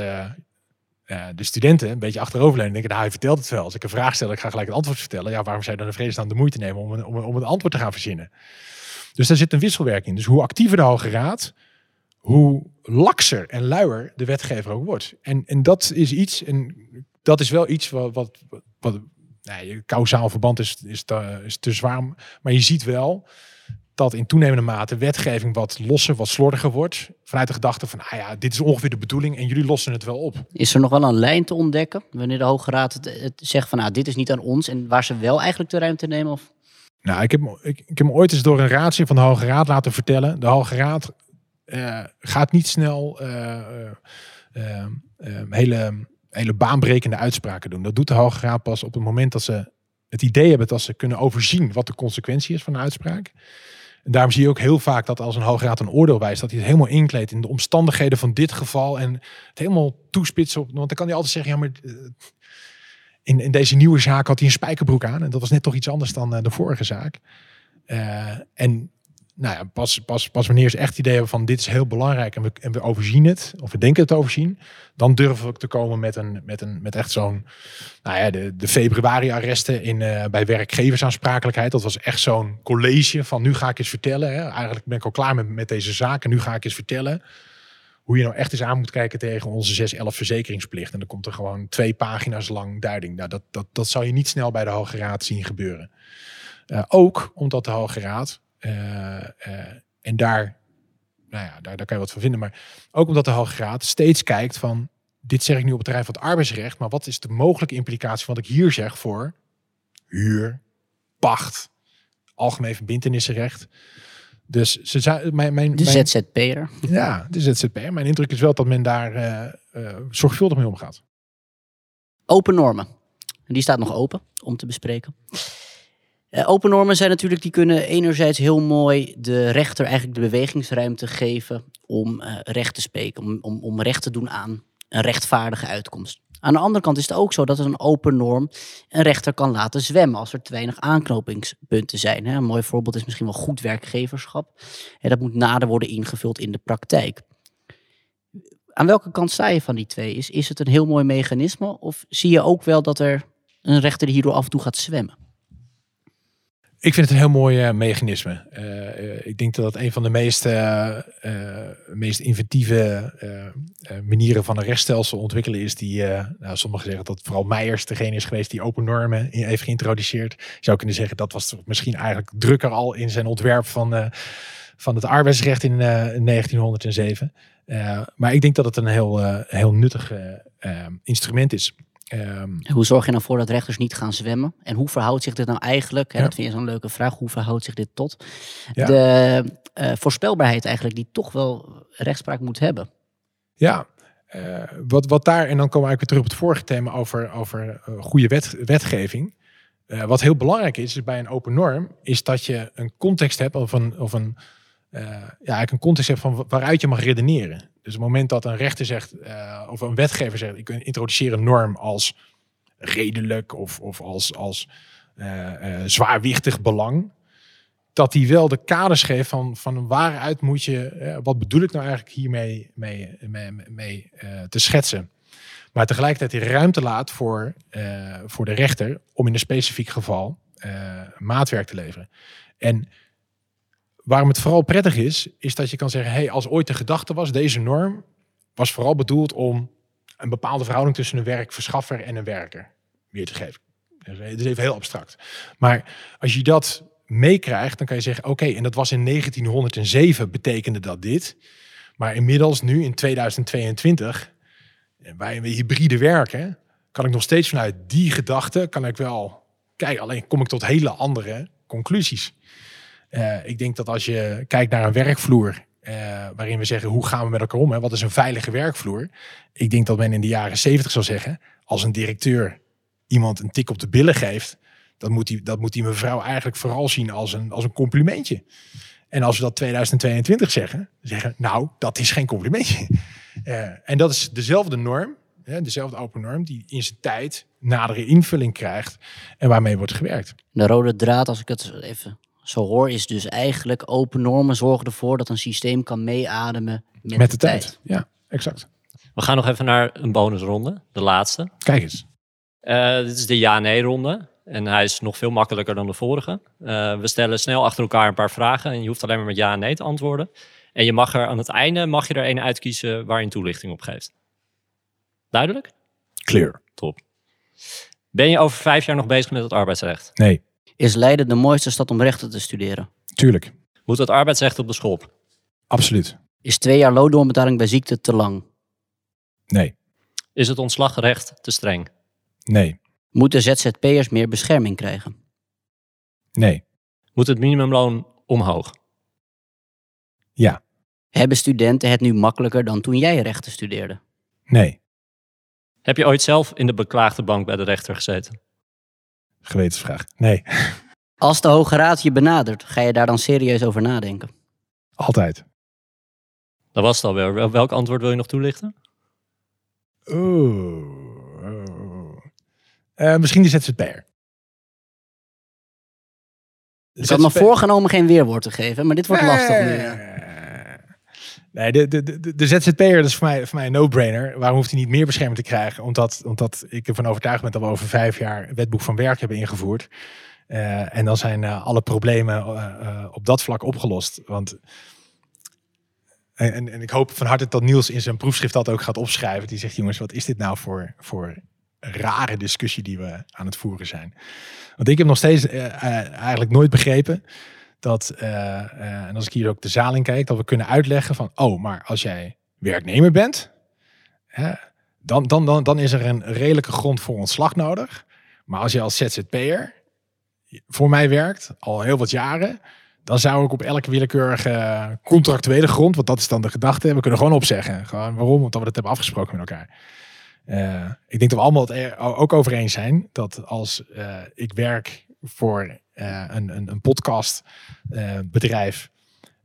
de studenten een beetje achteroverleunen en denken, nou, hij vertelt het wel. Als ik een vraag stel, ik ga gelijk het antwoord vertellen. Ja, waarom zou je dan de vredesnaam de moeite nemen om een, om, om een antwoord te gaan verzinnen? Dus daar zit een wisselwerking in. Dus hoe actiever de Hoge Raad, hoe lakser en luier de wetgever ook wordt. En, en dat is iets, en dat is wel iets wat, wat, wat nee, kausaal verband is, is, te, is te zwaar. Maar je ziet wel dat in toenemende mate wetgeving wat losser, wat slordiger wordt. Vanuit de gedachte van, ah ja, dit is ongeveer de bedoeling en jullie lossen het wel op. Is er nog wel een lijn te ontdekken wanneer de Hoge Raad het, zegt van, nou, dit is niet aan ons en waar ze wel eigenlijk de ruimte nemen? Of? Nou, ik heb, ik, ik heb me ooit eens door een raadsje van de Hoge Raad laten vertellen. De Hoge Raad uh, gaat niet snel uh, uh, hele hele baanbrekende uitspraken doen. Dat doet de Hoge Raad pas op het moment dat ze het idee hebben dat ze kunnen overzien wat de consequentie is van een uitspraak. En daarom zie je ook heel vaak dat als een Hoge Raad een oordeel wijst, dat hij het helemaal inkleedt in de omstandigheden van dit geval en het helemaal toespitsen op. Want dan kan hij altijd zeggen, ja, maar eh, in, in deze nieuwe zaak had hij een spijkerbroek aan en dat was net toch iets anders dan eh, de vorige zaak. Uh, en nou ja, pas, pas, pas wanneer ze echt idee hebben van dit is heel belangrijk en we, en we overzien het, of we denken het overzien, dan durven we te komen met, een, met, een, met echt zo'n, nou ja, de, de februari-arresten in, uh, bij werkgeversaansprakelijkheid. Dat was echt zo'n college van nu ga ik eens vertellen. Hè. Eigenlijk ben ik al klaar met, met deze zaken, nu ga ik eens vertellen hoe je nou echt eens aan moet kijken tegen onze 6-11 verzekeringsplicht. En dan komt er gewoon twee pagina's lang duiding. Nou, dat, dat, dat zou je niet snel bij de Hoge Raad zien gebeuren. Uh, ook omdat de Hoge Raad eh, eh, en daar, nou ja, daar, daar kan je wat van vinden. Maar ook omdat de Hoge Raad steeds kijkt van, dit zeg ik nu op het terrein van het arbeidsrecht, maar wat is de mogelijke implicatie van wat ik hier zeg voor huur, pacht, algemeen verbindenissenrecht. Dus ze zijn mijn, mijn, de ZZP'er. Ja, de ZZP'er. Mijn indruk is wel dat men daar uh, zorgvuldig mee omgaat. Open normen. En die staat nog open om te bespreken. Uh, open normen zijn natuurlijk, die kunnen enerzijds heel mooi de rechter eigenlijk de bewegingsruimte geven om uh, recht te spreken, om, om, om recht te doen aan een rechtvaardige uitkomst. Aan de andere kant is het ook zo dat een open norm een rechter kan laten zwemmen als er te weinig aanknopingspunten zijn. Een mooi voorbeeld is misschien wel goed werkgeverschap. dat moet nader worden ingevuld in de praktijk. Aan welke kant sta je van die twee? Is, is het een heel mooi mechanisme of zie je ook wel dat er een rechter hierdoor af en toe gaat zwemmen? Ik vind het een heel mooi uh, mechanisme. Uh, ik denk dat dat een van de meest, meest inventieve manieren van een rechtsstelsel ontwikkelen is. Die, nou, sommigen zeggen dat vooral Meijers degene is geweest die open normen heeft geïntroduceerd. Je zou kunnen zeggen dat was misschien eigenlijk drukker al in zijn ontwerp van, van het arbeidsrecht in 1907. maar ik denk dat het een heel, heel nuttig instrument is. Um, hoe zorg je nou voor dat rechters niet gaan zwemmen? En hoe verhoudt zich dit nou eigenlijk? Hè, Dat vind je zo'n leuke vraag. Hoe verhoudt zich dit tot de uh, voorspelbaarheid eigenlijk die toch wel rechtspraak moet hebben? Ja, uh, wat, wat daar, en dan komen we eigenlijk weer terug op het vorige thema over, over uh, goede wet, wetgeving. wat heel belangrijk is, is bij een open norm, is dat je een context hebt of een, of een, ja, eigenlijk een context hebt van waaruit je mag redeneren. Dus het moment dat een rechter zegt, uh, of een wetgever zegt, ik introduceer een norm als redelijk of, of als, als uh, uh, zwaarwichtig belang, dat hij wel de kaders geeft van, van waaruit moet je, wat bedoel ik nou eigenlijk hiermee mee, te schetsen. Maar tegelijkertijd die ruimte laat voor, voor de rechter om in een specifiek geval eh, maatwerk te leveren. En waarom het vooral prettig is, is dat je kan zeggen, hey, als ooit de gedachte was, deze norm was vooral bedoeld om een bepaalde verhouding tussen een werkverschaffer en een werker weer te geven. Dus Het is even heel abstract. Maar als je dat meekrijgt, dan kan je zeggen, oké, en dat was in 1907 betekende dat dit. Maar inmiddels nu in 2022, en wij we hybride werken, kan ik nog steeds vanuit die gedachte, kan ik wel, kijk, alleen kom ik tot hele andere conclusies. Eh, ik denk dat als je kijkt naar een werkvloer, eh, waarin we zeggen, hoe gaan we met elkaar om? Hè? Wat is een veilige werkvloer? Ik denk dat men in de jaren 70 zou zeggen, als een directeur iemand een tik op de billen geeft, dan moet die, dat moet die mevrouw eigenlijk vooral zien als een, als een complimentje. En als we dat 2022 zeggen, zeggen, nou, dat is geen complimentje. Eh, en dat is dezelfde norm, hè, dezelfde open norm, die in zijn tijd nadere invulling krijgt en waarmee wordt gewerkt. De rode draad, als ik het even zo hoor, is dus eigenlijk open normen zorgen ervoor dat een systeem kan meeademen met, Met de tijd. Ja, exact. We gaan nog even naar een bonusronde, de laatste. Kijk eens. Eh, dit is de ja-nee-ronde. En hij is nog veel makkelijker dan de vorige. Eh, we stellen snel achter elkaar een paar vragen. En je hoeft alleen maar met ja en nee te antwoorden. En je mag er aan het einde mag je er een uitkiezen waar je een toelichting op geeft. Duidelijk? Clear. Top. Ben je over vijf jaar nog bezig met het arbeidsrecht? Nee, Is Leiden de mooiste stad om rechten te studeren? tuurlijk. Moet het arbeidsrecht op de schop? Absoluut. Is twee jaar loondoorbetaling bij ziekte te lang? Nee, Is het ontslagrecht te streng? nee, Moeten ZZP'ers meer bescherming krijgen? nee. Moet het minimumloon omhoog? Ja, Hebben studenten het nu makkelijker dan toen jij rechten studeerde? nee. Heb je ooit zelf in de beklaagde bank bij de rechter gezeten? Gewetensvraag. Nee, Als de Hoge Raad je benadert, ga je daar dan serieus over nadenken? altijd. Dat was het alweer. Wel- Welk antwoord wil je nog toelichten? Oeh. oeh. Eh, misschien de ZZP'er. Ik had me voorgenomen geen weerwoord te geven, maar dit wordt lastig nu. Nee, de, de, de, de ZZP'er dat is voor mij, voor mij een no-brainer. Waarom hoeft hij niet meer bescherming te krijgen? Omdat, omdat ik ervan overtuigd ben dat we over vijf jaar wetboek van werk hebben ingevoerd. Eh, en dan zijn eh, alle problemen eh, op dat vlak opgelost. Want en, en, en ik hoop van harte dat Niels in zijn proefschrift dat ook gaat opschrijven. Die zegt, jongens, wat is dit nou voor, voor rare discussie die we aan het voeren zijn? Want ik heb nog steeds eigenlijk nooit begrepen dat, eh, eh, en als ik hier ook de zaal in kijk, dat we kunnen uitleggen van, oh, maar als jij werknemer bent, hè, dan, dan, dan, dan is er een redelijke grond voor ontslag nodig. Maar als je als ZZP'er voor mij werkt, al heel wat jaren, dan zou ik op elke willekeurige contractuele grond, want dat is dan de gedachte, we kunnen gewoon opzeggen. Gewoon waarom? Omdat we dat hebben afgesproken met elkaar. Eh, ik denk dat we allemaal het er ook over eens zijn dat als ik werk voor eh, een, een, een podcast eh, bedrijf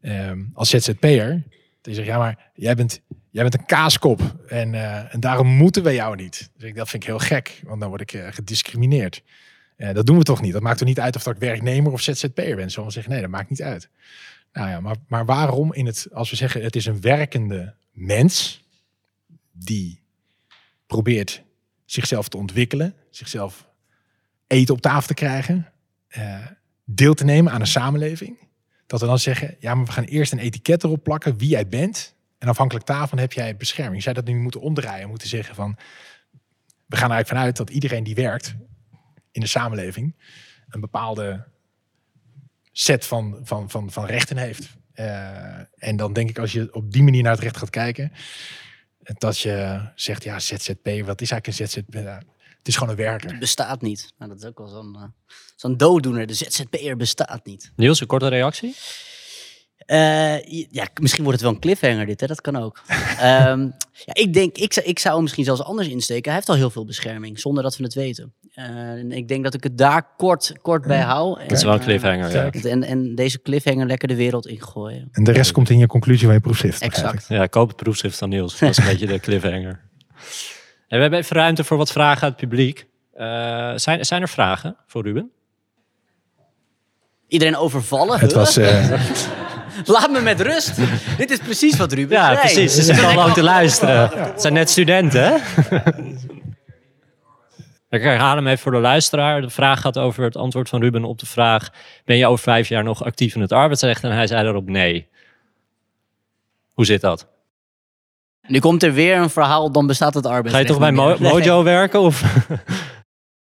ehm, als ZZP'er, dan zeg je, ja maar jij bent, jij bent een kaaskop en, eh, en daarom moeten we jou niet. Dus ik, dat vind ik heel gek, want dan word ik gediscrimineerd. Dat doen we toch niet? Dat maakt er niet uit of ik werknemer of ZZP'er ben. We zeggen, nee, dat maakt niet uit. Nou ja, maar, maar waarom in het, als we zeggen het is een werkende mens die probeert zichzelf te ontwikkelen, zichzelf eten op tafel te krijgen, eh, deel te nemen aan een samenleving. Dat we dan zeggen, ja, maar we gaan eerst een etiket erop plakken wie jij bent. En afhankelijk daarvan heb jij bescherming. Zij dat nu moeten omdraaien, moeten zeggen van, we gaan eigenlijk vanuit dat iedereen die werkt in de samenleving een bepaalde set van, van, van, van rechten heeft. Eh, en dan denk ik, als je op die manier naar het recht gaat kijken, dat je zegt, ja, ZZP, wat is eigenlijk een ZZP? Het is gewoon een werker. Het bestaat niet. Nou, dat is ook wel zo'n eh, zo'n dooddoener. De ZZP'er bestaat niet. Niels, een korte reactie? Eh, ja, misschien wordt het wel een cliffhanger dit, hè? dat kan ook. Ehm, ja, ik denk, ik, zou- ik zou hem misschien zelfs anders insteken. Hij heeft al heel veel bescherming, zonder dat we het weten. Eh, en ik denk dat ik het daar kort, kort bij hou. Dat is wel een cliffhanger, ja. En, en deze cliffhanger lekker de wereld ingooien. En de rest komt in je conclusie van je proefschrift. Exact. Ja, koop het proefschrift van Niels. Dat is een beetje de cliffhanger. En we hebben even ruimte voor wat vragen uit het publiek. Eh, zijn, zijn er vragen voor Ruben? Iedereen overvallen? Het was, eh, Laat me met rust. Dit is precies wat Ruben Ja, zei. precies. Ze zitten al lang te luisteren. Het zijn net studenten, hè? Ik herhaal hem even voor de luisteraar. De vraag gaat over het antwoord van Ruben op de vraag: Ben je over vijf jaar nog actief in het arbeidsrecht? En hij zei daarop nee. Hoe zit dat? Nu komt er weer een verhaal, dan bestaat het Ga je toch bij Mo-. Mojo werken? Of?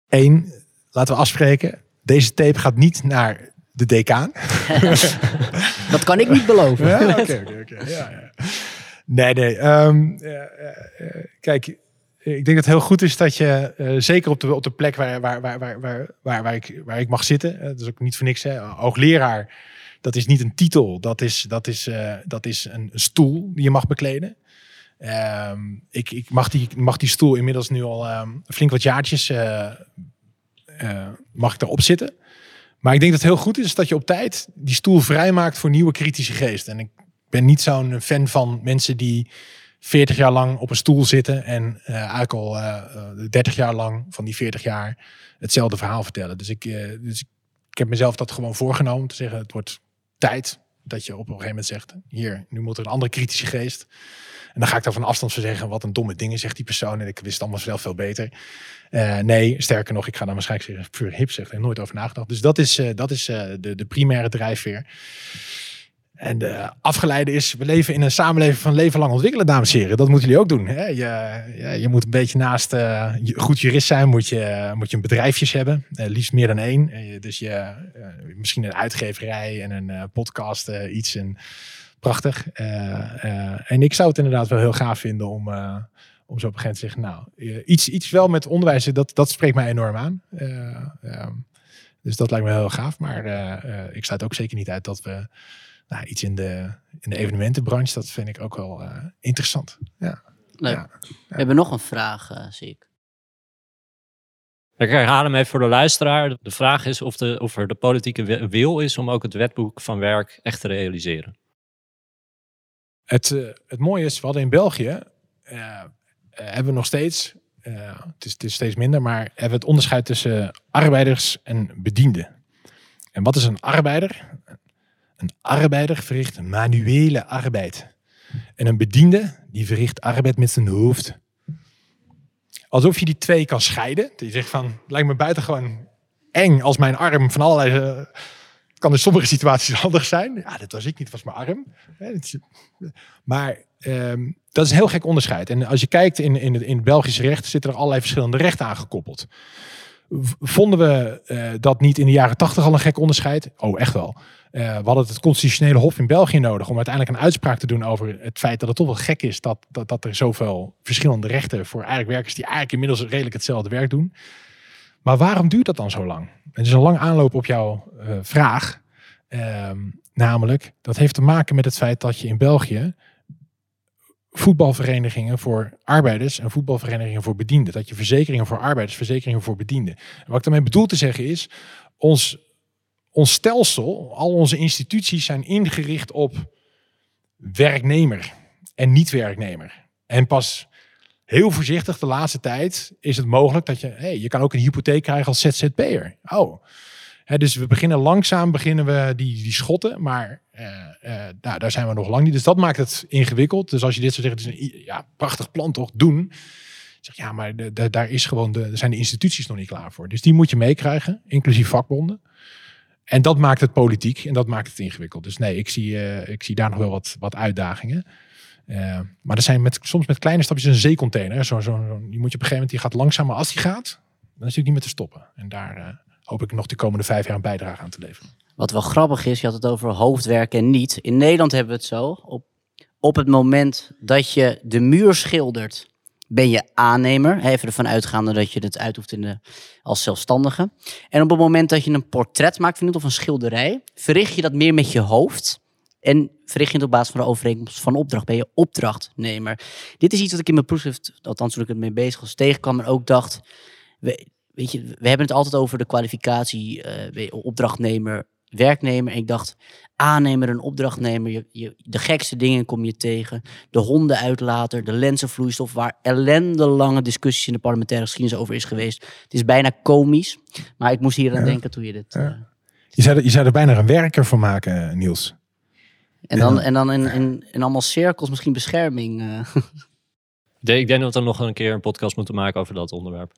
Eén, laten we afspreken. Deze tape gaat niet naar de decaan. Dat kan ik niet beloven. Ja, oké, oké, oké. Ja, ja. Nee, nee. ehm, eh, eh, eh, kijk, ik denk dat het heel goed is dat je, eh, zeker op de, op de plek waar, waar, waar, waar, waar, waar, waar ik, waar ik mag zitten, dat is ook niet voor niks, hè, hoogleraar, dat is niet een titel, dat is, dat is, eh, dat is een stoel die je mag bekleden. Ehm, ik, ik mag, die, mag die stoel inmiddels nu al ehm, flink wat jaartjes, eh, mag ik daarop zitten. Maar ik denk dat het heel goed is dat je op tijd die stoel vrijmaakt voor nieuwe kritische geesten. En ik ben niet zo'n fan van mensen die 40 jaar lang op een stoel zitten en eh, eigenlijk al eh, eh, 30 jaar lang van die 40 jaar hetzelfde verhaal vertellen. Dus ik, dus ik heb mezelf dat gewoon voorgenomen om te zeggen: het wordt tijd dat je op een gegeven moment zegt: hier, nu moet er een andere kritische geest. En dan ga ik daar van afstand van zeggen: wat een domme dingen zegt die persoon. En ik wist het allemaal zelf veel beter. Eh, nee, sterker nog, ik ga dan waarschijnlijk zeggen: puur hip zegt. Er nooit over nagedacht. Dus dat is, eh, dat is eh, de, de primaire drijfveer. En de afgeleide is, we leven in een samenleving van leven lang ontwikkelen, dames en heren. Dat moeten jullie ook doen. Hè? Je, ja, je moet een beetje naast je- goed jurist zijn, moet je, moet je een bedrijfjes hebben. Liefst meer dan één. Je- dus je, misschien een uitgeverij en een podcast, iets. En, prachtig. Eh, eh, en ik zou het inderdaad wel heel gaaf vinden om, eh, om zo op een gegeven moment te zeggen, nou, iets, iets wel met onderwijs, dat, dat spreekt mij enorm aan. Eh, ehm, dus dat lijkt me heel gaaf. Maar eh, eh, ik sluit ook zeker niet uit dat we nou, iets in de, in de evenementenbranche, dat vind ik ook wel eh, interessant. Ja. Leuk. Ja. We hebben nog een vraag, zie ik. Ik herhaal hem even voor de luisteraar. De vraag is of, de, of er de politieke wi- wil is om ook het wetboek van werk echt te realiseren. Het, eh, het mooie is, we hadden in België, eh, eh, hebben we nog steeds, het, is, het steeds minder, maar hebben we het onderscheid tussen arbeiders en bedienden. En wat is een arbeider? Een arbeider verricht manuele arbeid. En een bediende, die verricht arbeid met zijn hoofd. Alsof je die twee kan scheiden. Je zegt van, lijkt me buitengewoon eng als mijn arm van allerlei... kan in sommige situaties handig zijn. Ja, dat was ik niet, was mijn arm. Maar ehm, dat is een heel gek onderscheid. En als je kijkt in, in, het, in het Belgische recht, zitten er allerlei verschillende rechten aangekoppeld. Vonden we eh, dat niet in de jaren tachtig al een gek onderscheid? Oh, echt wel. Eh, we hadden het constitutionele hof in België nodig om uiteindelijk een uitspraak te doen over het feit dat het toch wel gek is dat, dat, dat er zoveel verschillende rechten voor eigenlijk werkers die eigenlijk inmiddels redelijk hetzelfde werk doen. Maar waarom duurt dat dan zo lang? Het is een lang aanloop op jouw eh, vraag. Ehm, namelijk, dat heeft te maken met het feit dat je in België voetbalverenigingen voor arbeiders en voetbalverenigingen voor bedienden. Dat je verzekeringen voor arbeiders, verzekeringen voor bedienden. En wat ik daarmee bedoel te zeggen is, ons, ons stelsel, al onze instituties zijn ingericht op werknemer en niet-werknemer. En pas heel voorzichtig de laatste tijd is het mogelijk dat je, hey, je kan ook een hypotheek krijgen als ZZP'er. Oh, dus we beginnen langzaam, beginnen we die, die schotten, maar eh, eh, nou, daar zijn we nog lang niet. Dus dat maakt het ingewikkeld. Dus als je dit zo zegt, het is een ja, prachtig plan toch, doen. Zeg, ja, maar de, daar is gewoon de, zijn de instituties nog niet klaar voor. Dus die moet je meekrijgen, inclusief vakbonden. En dat maakt het politiek en dat maakt het ingewikkeld. Dus nee, ik zie, eh, ik zie daar nog wel wat, wat uitdagingen. Eh, maar er zijn met, soms met kleine stapjes een zeecontainer. Zo, zo, die moet je op een gegeven moment, die gaat langzaam, maar als die gaat, dan is die niet meer te stoppen. En daar eh, hoop ik nog de komende vijf jaar een bijdrage aan te leveren. Wat wel grappig is, je had het over hoofdwerk en niet. In Nederland hebben we het zo. Op, op het moment dat je de muur schildert, ben je aannemer. Even ervan uitgaande dat je het uitoeft in de, als zelfstandige. En op het moment dat je een portret maakt, of een schilderij, verricht je dat meer met je hoofd. En verricht je het op basis van de overeenkomst van opdracht. Ben je opdrachtnemer. Dit is iets wat ik in mijn proefschrift, althans toen ik het mee bezig was, tegenkwam. En ook dacht, we, weet je, we hebben het altijd over de kwalificatie eh, je, opdrachtnemer, werknemer. En ik dacht, aannemer en opdrachtnemer, je, je, de gekste dingen kom je tegen. De hondenuitlater, de lenzenvloeistof, waar ellendelange discussies in de parlementaire geschiedenis over is geweest. Het is bijna komisch, maar ik moest hier aan Ja. denken toen je dit... Ja. eh, Je zou, er, je zou er bijna een werker van maken, eh, Niels. En dan, Ja. en dan in, in, in allemaal cirkels misschien bescherming. eh. Ik denk dat we nog een keer een podcast moeten maken over dat onderwerp.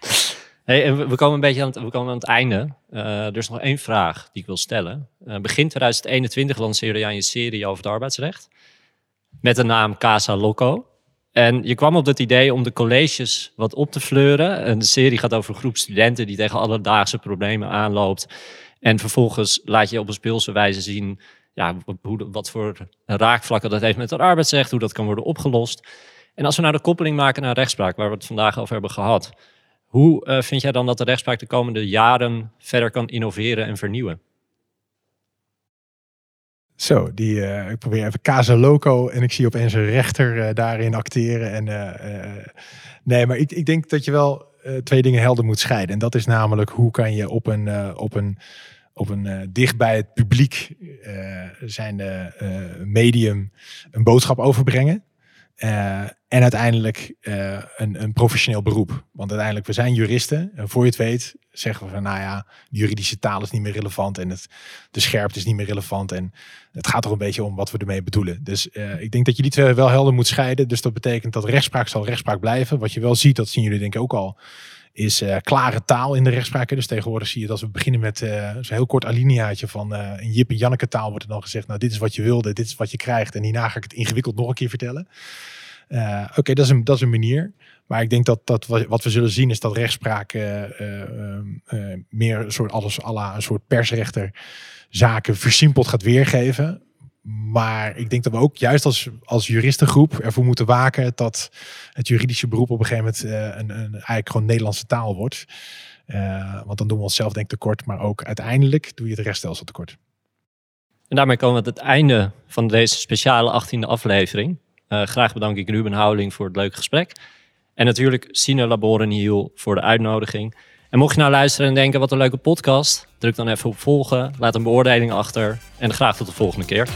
Hey, en we, komen een beetje aan het, we komen aan het einde. Eh, er is nog één vraag die ik wil stellen. Eh, begin 2021 lanceerde jij een serie over het arbeidsrecht. Met de naam Casa Loco. En je kwam op het idee om de colleges wat op te fleuren. En de serie gaat over een groep studenten die tegen alledaagse problemen aanloopt. En vervolgens laat je op een speelse wijze zien ja, hoe, wat voor raakvlakken dat heeft met het arbeidsrecht, hoe dat kan worden opgelost. En als we nou de koppeling maken naar rechtspraak, waar we het vandaag over hebben gehad. Hoe uh, vind jij dan dat de rechtspraak de komende jaren verder kan innoveren en vernieuwen? Zo, die, uh, ik probeer even Casa Loco en ik zie opeens een rechter uh, daarin acteren. En, nee, maar ik, ik denk dat je wel twee dingen helder moet scheiden. En dat is namelijk hoe kan je op een, op een, op een dicht bij het publiek zijnde medium een boodschap overbrengen. En uiteindelijk uh, een, een, professioneel beroep. Want uiteindelijk, we zijn juristen. En voor je het weet, zeggen we van, nou ja, de juridische taal is niet meer relevant. En het, de scherpte is niet meer relevant. En het gaat toch een beetje om wat we ermee bedoelen. Dus uh, ik denk dat je die twee wel helder moet scheiden. Dus dat betekent dat rechtspraak zal rechtspraak blijven. Wat je wel ziet, dat zien jullie denk ik ook al, is uh, klare taal in de rechtspraak. Dus tegenwoordig zie je dat we beginnen met zo'n heel kort alineaatje van een Jip en Janneke taal wordt er dan gezegd. Nou, dit is wat je wilde, dit is wat je krijgt. En hierna ga ik het ingewikkeld nog een keer vertellen. Oké, okay, dat, is een, dat is een manier. Maar ik denk dat, dat wat we zullen zien is dat rechtspraak meer een soort alles alla een soort persrechter zaken versimpeld gaat weergeven. Maar ik denk dat we ook juist als, als juristengroep ervoor moeten waken dat het juridische beroep op een gegeven moment een, een, eigenlijk gewoon Nederlandse taal wordt. Want dan doen we onszelf denk ik tekort, maar ook uiteindelijk doe je het rechtsstelsel tekort. En daarmee komen we aan het einde van deze speciale 18e aflevering. Uh, graag bedank ik Ruben Houweling voor het leuke gesprek. En natuurlijk Sine Laboren Hiel voor de uitnodiging. En mocht je nou luisteren en denken, wat een leuke podcast, druk dan even op volgen, laat een beoordeling achter en graag tot de volgende keer.